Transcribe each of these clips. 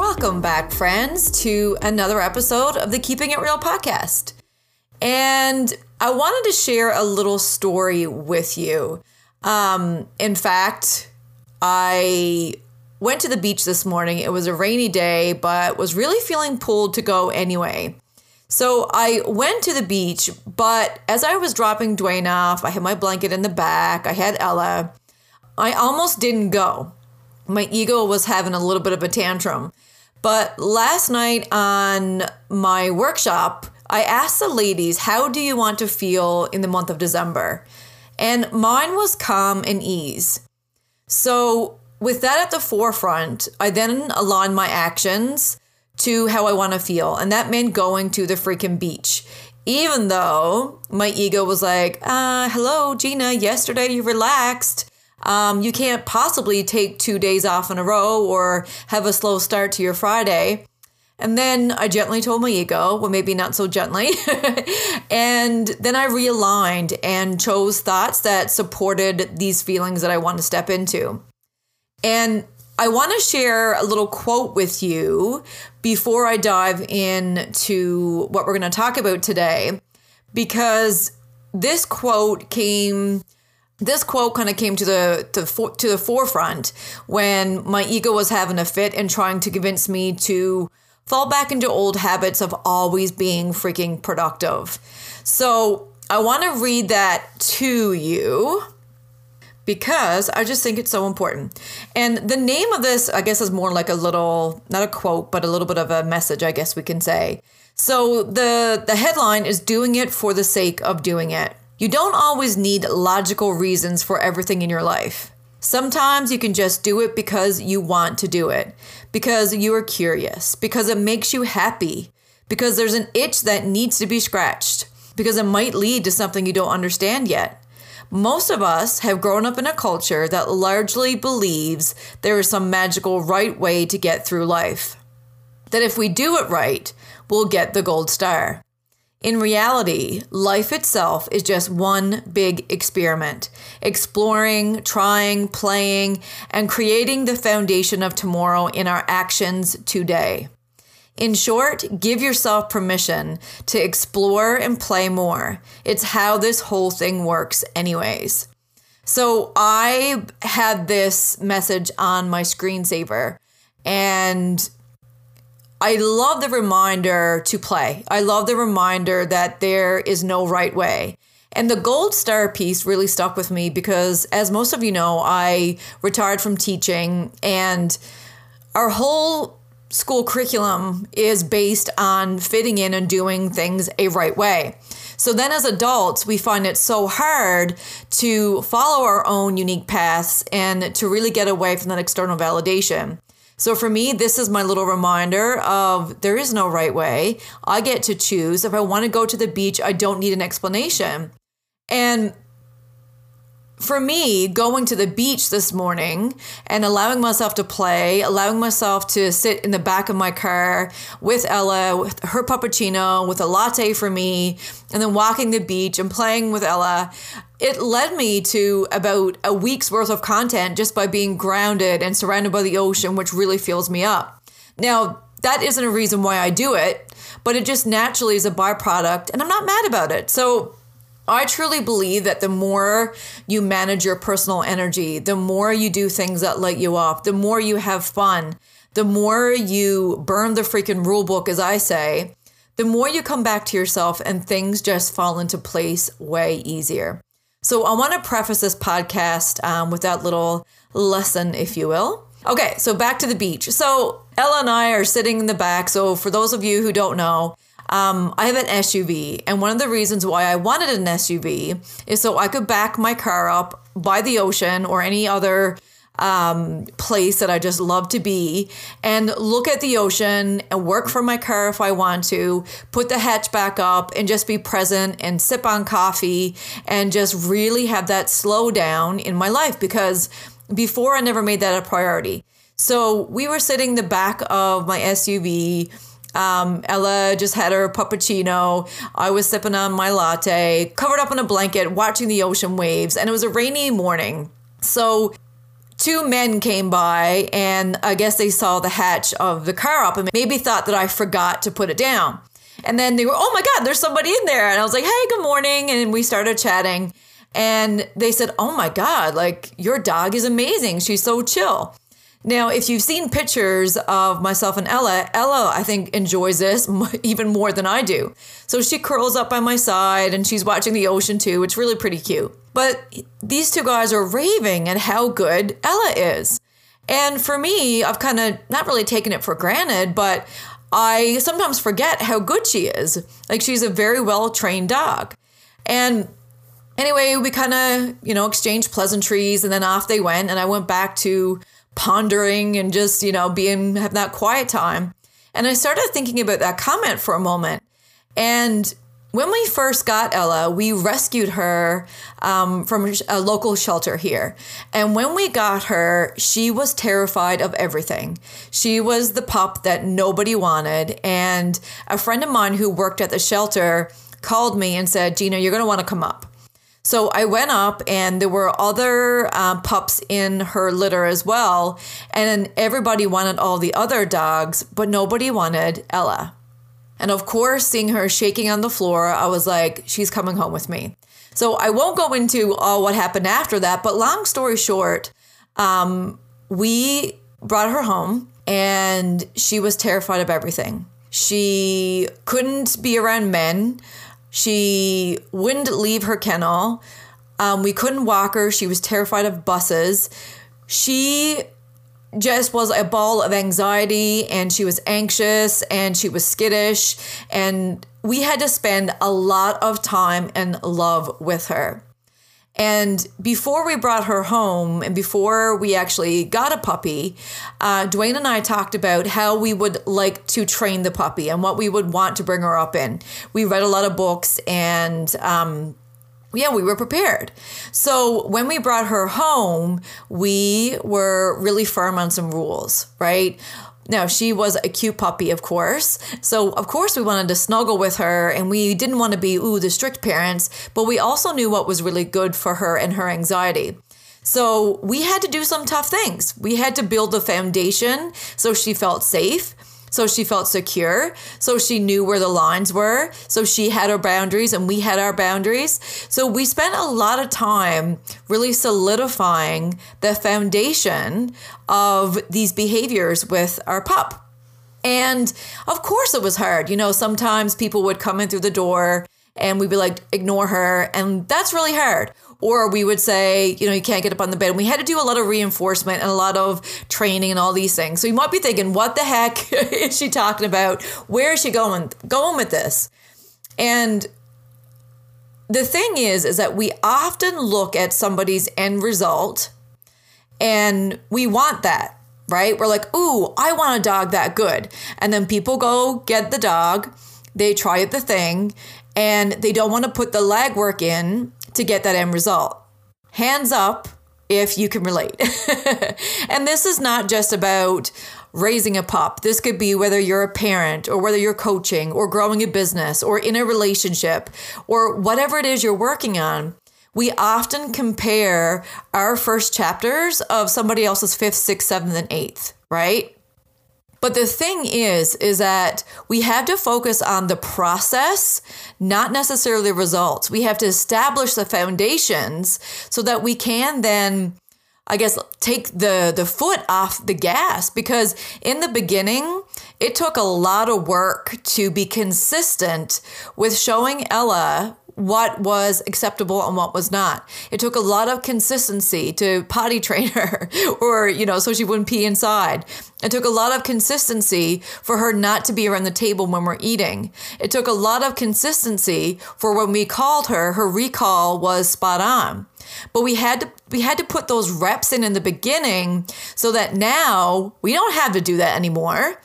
Welcome back, friends, to another episode of the Keeping It Real podcast. And I wanted to share a little story with you. Um, in fact, I went to the beach this morning. It was a rainy day, but was really feeling pulled to go anyway. So I went to the beach, but as I was dropping Dwayne off, I had my blanket in the back, I had Ella. I almost didn't go. My ego was having a little bit of a tantrum. But last night on my workshop, I asked the ladies, How do you want to feel in the month of December? And mine was calm and ease. So, with that at the forefront, I then aligned my actions to how I want to feel. And that meant going to the freaking beach. Even though my ego was like, uh, hello, Gina, yesterday you relaxed. Um, you can't possibly take two days off in a row or have a slow start to your Friday. And then I gently told my ego, well, maybe not so gently. and then I realigned and chose thoughts that supported these feelings that I want to step into. And I want to share a little quote with you before I dive into what we're going to talk about today, because this quote came this quote kind of came to the to, to the forefront when my ego was having a fit and trying to convince me to fall back into old habits of always being freaking productive. So I want to read that to you because I just think it's so important. And the name of this, I guess, is more like a little, not a quote, but a little bit of a message, I guess we can say. So the the headline is "Doing It for the Sake of Doing It." You don't always need logical reasons for everything in your life. Sometimes you can just do it because you want to do it, because you are curious, because it makes you happy, because there's an itch that needs to be scratched, because it might lead to something you don't understand yet. Most of us have grown up in a culture that largely believes there is some magical right way to get through life. That if we do it right, we'll get the gold star. In reality, life itself is just one big experiment, exploring, trying, playing, and creating the foundation of tomorrow in our actions today. In short, give yourself permission to explore and play more. It's how this whole thing works, anyways. So I had this message on my screensaver, and I love the reminder to play. I love the reminder that there is no right way. And the gold star piece really stuck with me because, as most of you know, I retired from teaching, and our whole school curriculum is based on fitting in and doing things a right way. So then, as adults, we find it so hard to follow our own unique paths and to really get away from that external validation. So for me, this is my little reminder of there is no right way. I get to choose. If I want to go to the beach, I don't need an explanation. And for me, going to the beach this morning and allowing myself to play, allowing myself to sit in the back of my car with Ella, with her puppuccino, with a latte for me, and then walking the beach and playing with Ella, it led me to about a week's worth of content just by being grounded and surrounded by the ocean, which really fills me up. Now, that isn't a reason why I do it, but it just naturally is a byproduct, and I'm not mad about it. So, I truly believe that the more you manage your personal energy, the more you do things that light you up, the more you have fun, the more you burn the freaking rule book, as I say, the more you come back to yourself and things just fall into place way easier. So I want to preface this podcast um, with that little lesson, if you will. Okay, so back to the beach. So Ella and I are sitting in the back. So for those of you who don't know, um, I have an SUV, and one of the reasons why I wanted an SUV is so I could back my car up by the ocean or any other um, place that I just love to be and look at the ocean and work from my car if I want to, put the hatch back up and just be present and sip on coffee and just really have that slow down in my life because before I never made that a priority. So we were sitting the back of my SUV. Um, Ella just had her puppuccino. I was sipping on my latte, covered up in a blanket, watching the ocean waves, and it was a rainy morning. So two men came by and I guess they saw the hatch of the car up and maybe thought that I forgot to put it down. And then they were, oh my God, there's somebody in there. And I was like, hey, good morning. And we started chatting. And they said, oh my God, like your dog is amazing. She's so chill. Now, if you've seen pictures of myself and Ella, Ella, I think, enjoys this even more than I do. So she curls up by my side and she's watching the ocean too. It's really pretty cute. But these two guys are raving at how good Ella is. And for me, I've kind of not really taken it for granted, but I sometimes forget how good she is. Like she's a very well trained dog. And anyway, we kind of, you know, exchanged pleasantries and then off they went. And I went back to pondering and just, you know, being, have that quiet time. And I started thinking about that comment for a moment. And when we first got Ella, we rescued her um, from a local shelter here. And when we got her, she was terrified of everything. She was the pup that nobody wanted. And a friend of mine who worked at the shelter called me and said, Gina, you're going to want to come up. So I went up, and there were other uh, pups in her litter as well. And everybody wanted all the other dogs, but nobody wanted Ella. And of course, seeing her shaking on the floor, I was like, she's coming home with me. So I won't go into all what happened after that, but long story short, um, we brought her home and she was terrified of everything. She couldn't be around men. She wouldn't leave her kennel. Um, we couldn't walk her. She was terrified of buses. She just was a ball of anxiety and she was anxious and she was skittish. And we had to spend a lot of time and love with her. And before we brought her home and before we actually got a puppy, uh, Dwayne and I talked about how we would like to train the puppy and what we would want to bring her up in. We read a lot of books and, um, yeah, we were prepared. So when we brought her home, we were really firm on some rules, right? Now, she was a cute puppy, of course. So, of course, we wanted to snuggle with her and we didn't want to be, ooh, the strict parents, but we also knew what was really good for her and her anxiety. So, we had to do some tough things. We had to build a foundation so she felt safe so she felt secure. So she knew where the lines were. So she had her boundaries and we had our boundaries. So we spent a lot of time really solidifying the foundation of these behaviors with our pup. And of course, it was hard. You know, sometimes people would come in through the door and we'd be like, ignore her. And that's really hard. Or we would say, you know, you can't get up on the bed. And we had to do a lot of reinforcement and a lot of training and all these things. So you might be thinking, what the heck is she talking about? Where is she going going with this? And the thing is, is that we often look at somebody's end result and we want that, right? We're like, ooh, I want a dog that good. And then people go get the dog, they try the thing, and they don't want to put the legwork in to get that end result. Hands up if you can relate. and this is not just about raising a pup. This could be whether you're a parent or whether you're coaching or growing a business or in a relationship or whatever it is you're working on. We often compare our first chapters of somebody else's fifth, sixth, seventh, and eighth, right? But the thing is, is that we have to focus on the process, not necessarily results. We have to establish the foundations so that we can then, I guess, take the, the foot off the gas. Because in the beginning, it took a lot of work to be consistent with showing Ella what was acceptable and what was not. It took a lot of consistency to potty train her or, you know, so she wouldn't pee inside. It took a lot of consistency for her not to be around the table when we're eating. It took a lot of consistency for when we called her, her recall was spot on. But we had to we had to put those reps in in the beginning so that now we don't have to do that anymore.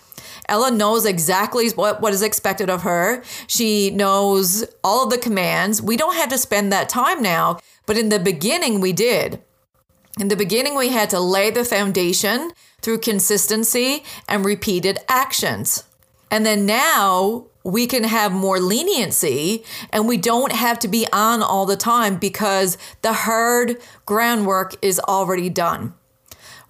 Ella knows exactly what, what is expected of her. She knows all of the commands. We don't have to spend that time now, but in the beginning, we did. In the beginning, we had to lay the foundation through consistency and repeated actions. And then now we can have more leniency and we don't have to be on all the time because the hard groundwork is already done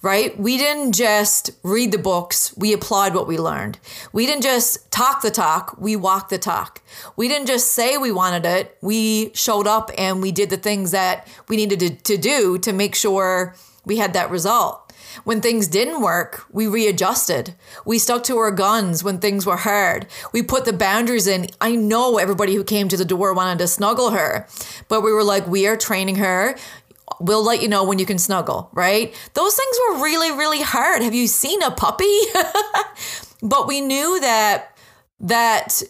right? We didn't just read the books, we applied what we learned. We didn't just talk the talk, we walked the talk. We didn't just say we wanted it, we showed up and we did the things that we needed to, to do to make sure we had that result. When things didn't work, we readjusted. We stuck to our guns when things were hard. We put the boundaries in. I know everybody who came to the door wanted to snuggle her, but we were like, we are training her we'll let you know when you can snuggle, right? Those things were really, really hard. Have you seen a puppy? but we knew that that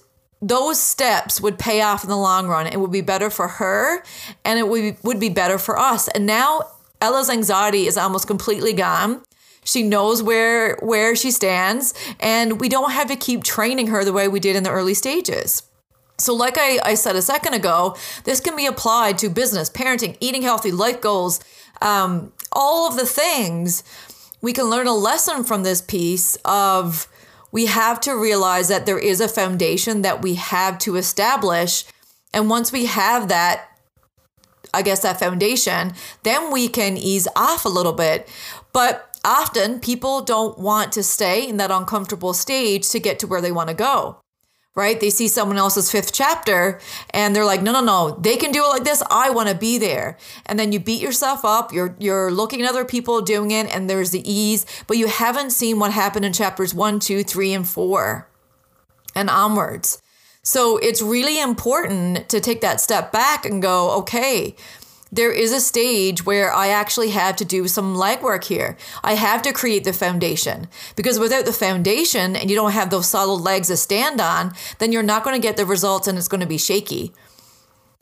those steps would pay off in the long run. It would be better for her and it would be, would be better for us. And now Ella's anxiety is almost completely gone. She knows where where she stands and we don't have to keep training her the way we did in the early stages. So, like I, I said a second ago, this can be applied to business, parenting, eating healthy, life goals, um, all of the things. We can learn a lesson from this piece of we have to realize that there is a foundation that we have to establish. And once we have that, I guess, that foundation, then we can ease off a little bit. But often people don't want to stay in that uncomfortable stage to get to where they want to go right? They see someone else's fifth chapter and they're like, no, no, no, they can do it like this. I want to be there. And then you beat yourself up. You're you're looking at other people doing it and there's the ease, but you haven't seen what happened in chapters one, two, three, and four and onwards. So it's really important to take that step back and go, okay, there is a stage where I actually have to do some legwork here. I have to create the foundation because without the foundation and you don't have those solid legs to stand on, then you're not going to get the results and it's going to be shaky.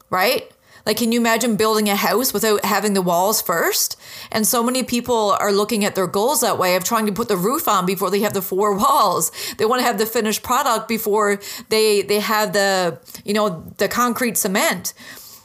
Right? Like, can you imagine building a house without having the walls first? And so many people are looking at their goals that way of trying to put the roof on before they have the four walls. They want to have the finished product before they they have the you know the concrete cement.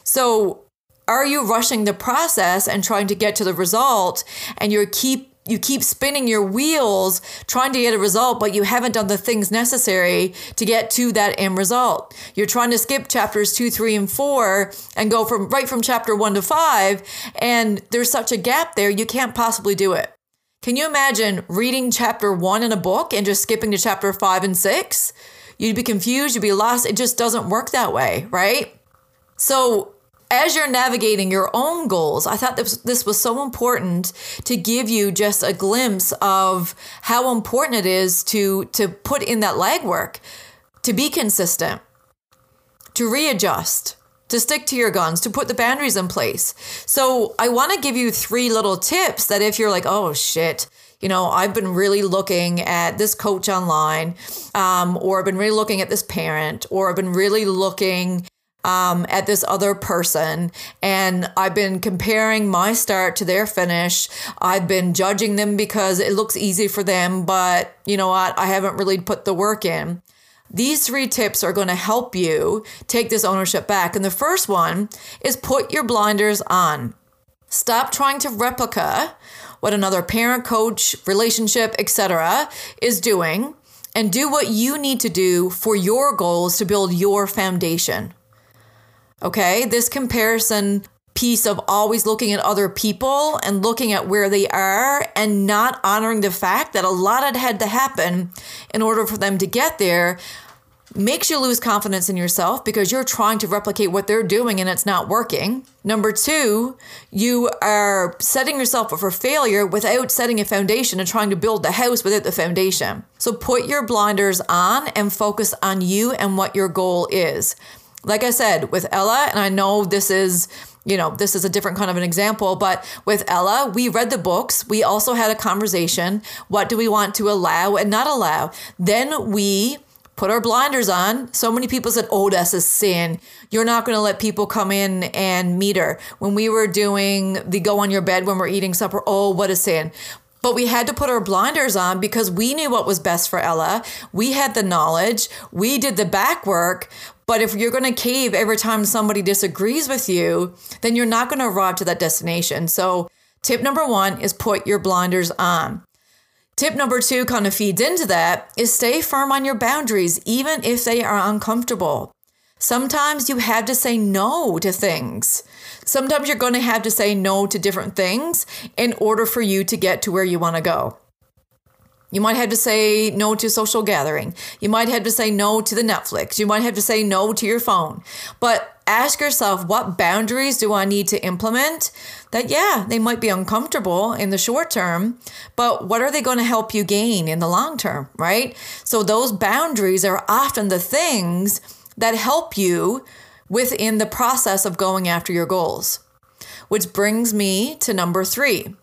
So are you rushing the process and trying to get to the result and you keep you keep spinning your wheels trying to get a result, but you haven't done the things necessary to get to that end result. You're trying to skip chapters two, three, and four and go from right from chapter one to five, and there's such a gap there, you can't possibly do it. Can you imagine reading chapter one in a book and just skipping to chapter five and six? You'd be confused, you'd be lost. It just doesn't work that way, right? So as you're navigating your own goals, I thought this, this was so important to give you just a glimpse of how important it is to, to put in that legwork, to be consistent, to readjust, to stick to your guns, to put the boundaries in place. So I want to give you three little tips that if you're like, oh shit, you know, I've been really looking at this coach online, um, or I've been really looking at this parent, or I've been really looking um, at this other person. And I've been comparing my start to their finish. I've been judging them because it looks easy for them, but you know what? I haven't really put the work in. These three tips are going to help you take this ownership back. And the first one is put your blinders on. Stop trying to replica what another parent, coach, relationship, etc. is doing and do what you need to do for your goals to build your foundation. Okay. This comparison piece of always looking at other people and looking at where they are and not honoring the fact that a lot had had to happen in order for them to get there makes you lose confidence in yourself because you're trying to replicate what they're doing and it's not working. Number two, you are setting yourself up for failure without setting a foundation and trying to build the house without the foundation. So put your blinders on and focus on you and what your goal is. Like I said, with Ella, and I know this is you know, this is a different kind of an example, but with Ella, we read the books. We also had a conversation. What do we want to allow and not allow? Then we put our blinders on. So many people said, oh, that's a sin. You're not going to let people come in and meet her. When we were doing the go on your bed when we're eating supper, oh, what a sin. But we had to put our blinders on because we knew what was best for Ella. We had the knowledge. We did the back work. But if you're going to cave every time somebody disagrees with you, then you're not going to arrive to that destination. So, tip number one is put your blinders on. Tip number two kind of feeds into that is stay firm on your boundaries, even if they are uncomfortable. Sometimes you have to say no to things. Sometimes you're going to have to say no to different things in order for you to get to where you want to go. You might have to say no to social gathering. You might have to say no to the Netflix. You might have to say no to your phone. But ask yourself what boundaries do I need to implement that, yeah, they might be uncomfortable in the short term, but what are they going to help you gain in the long term, right? So those boundaries are often the things that help you within the process of going after your goals. Which brings me to number three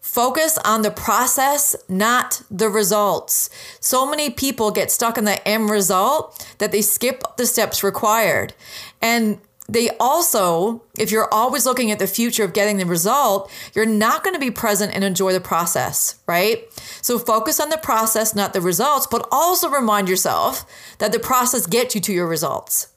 Focus on the process, not the results. So many people get stuck in the end result that they skip the steps required. And they also, if you're always looking at the future of getting the result, you're not going to be present and enjoy the process, right? So focus on the process, not the results, but also remind yourself that the process gets you to your results.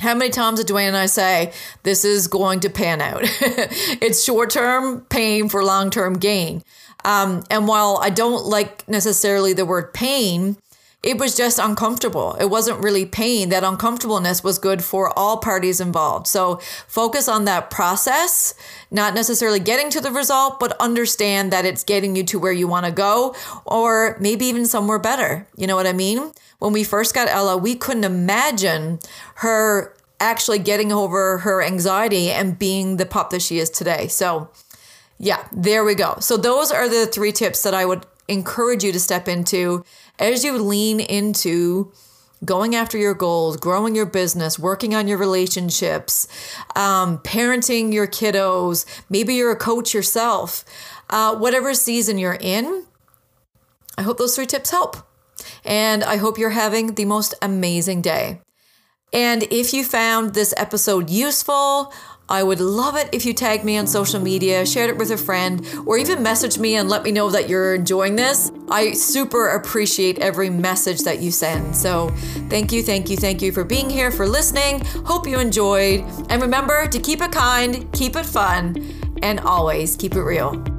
How many times did Dwayne and I say, this is going to pan out? it's short term pain for long term gain. Um, and while I don't like necessarily the word pain, it was just uncomfortable. It wasn't really pain. That uncomfortableness was good for all parties involved. So focus on that process, not necessarily getting to the result, but understand that it's getting you to where you want to go or maybe even somewhere better. You know what I mean? When we first got Ella, we couldn't imagine her actually getting over her anxiety and being the pup that she is today. So, yeah, there we go. So, those are the three tips that I would encourage you to step into as you lean into going after your goals, growing your business, working on your relationships, um, parenting your kiddos, maybe you're a coach yourself, uh, whatever season you're in, I hope those three tips help. And I hope you're having the most amazing day. And if you found this episode useful, I would love it if you tagged me on social media, shared it with a friend, or even message me and let me know that you're enjoying this. I super appreciate every message that you send. So thank you, thank you, thank you for being here, for listening. Hope you enjoyed. And remember to keep it kind, keep it fun, and always keep it real.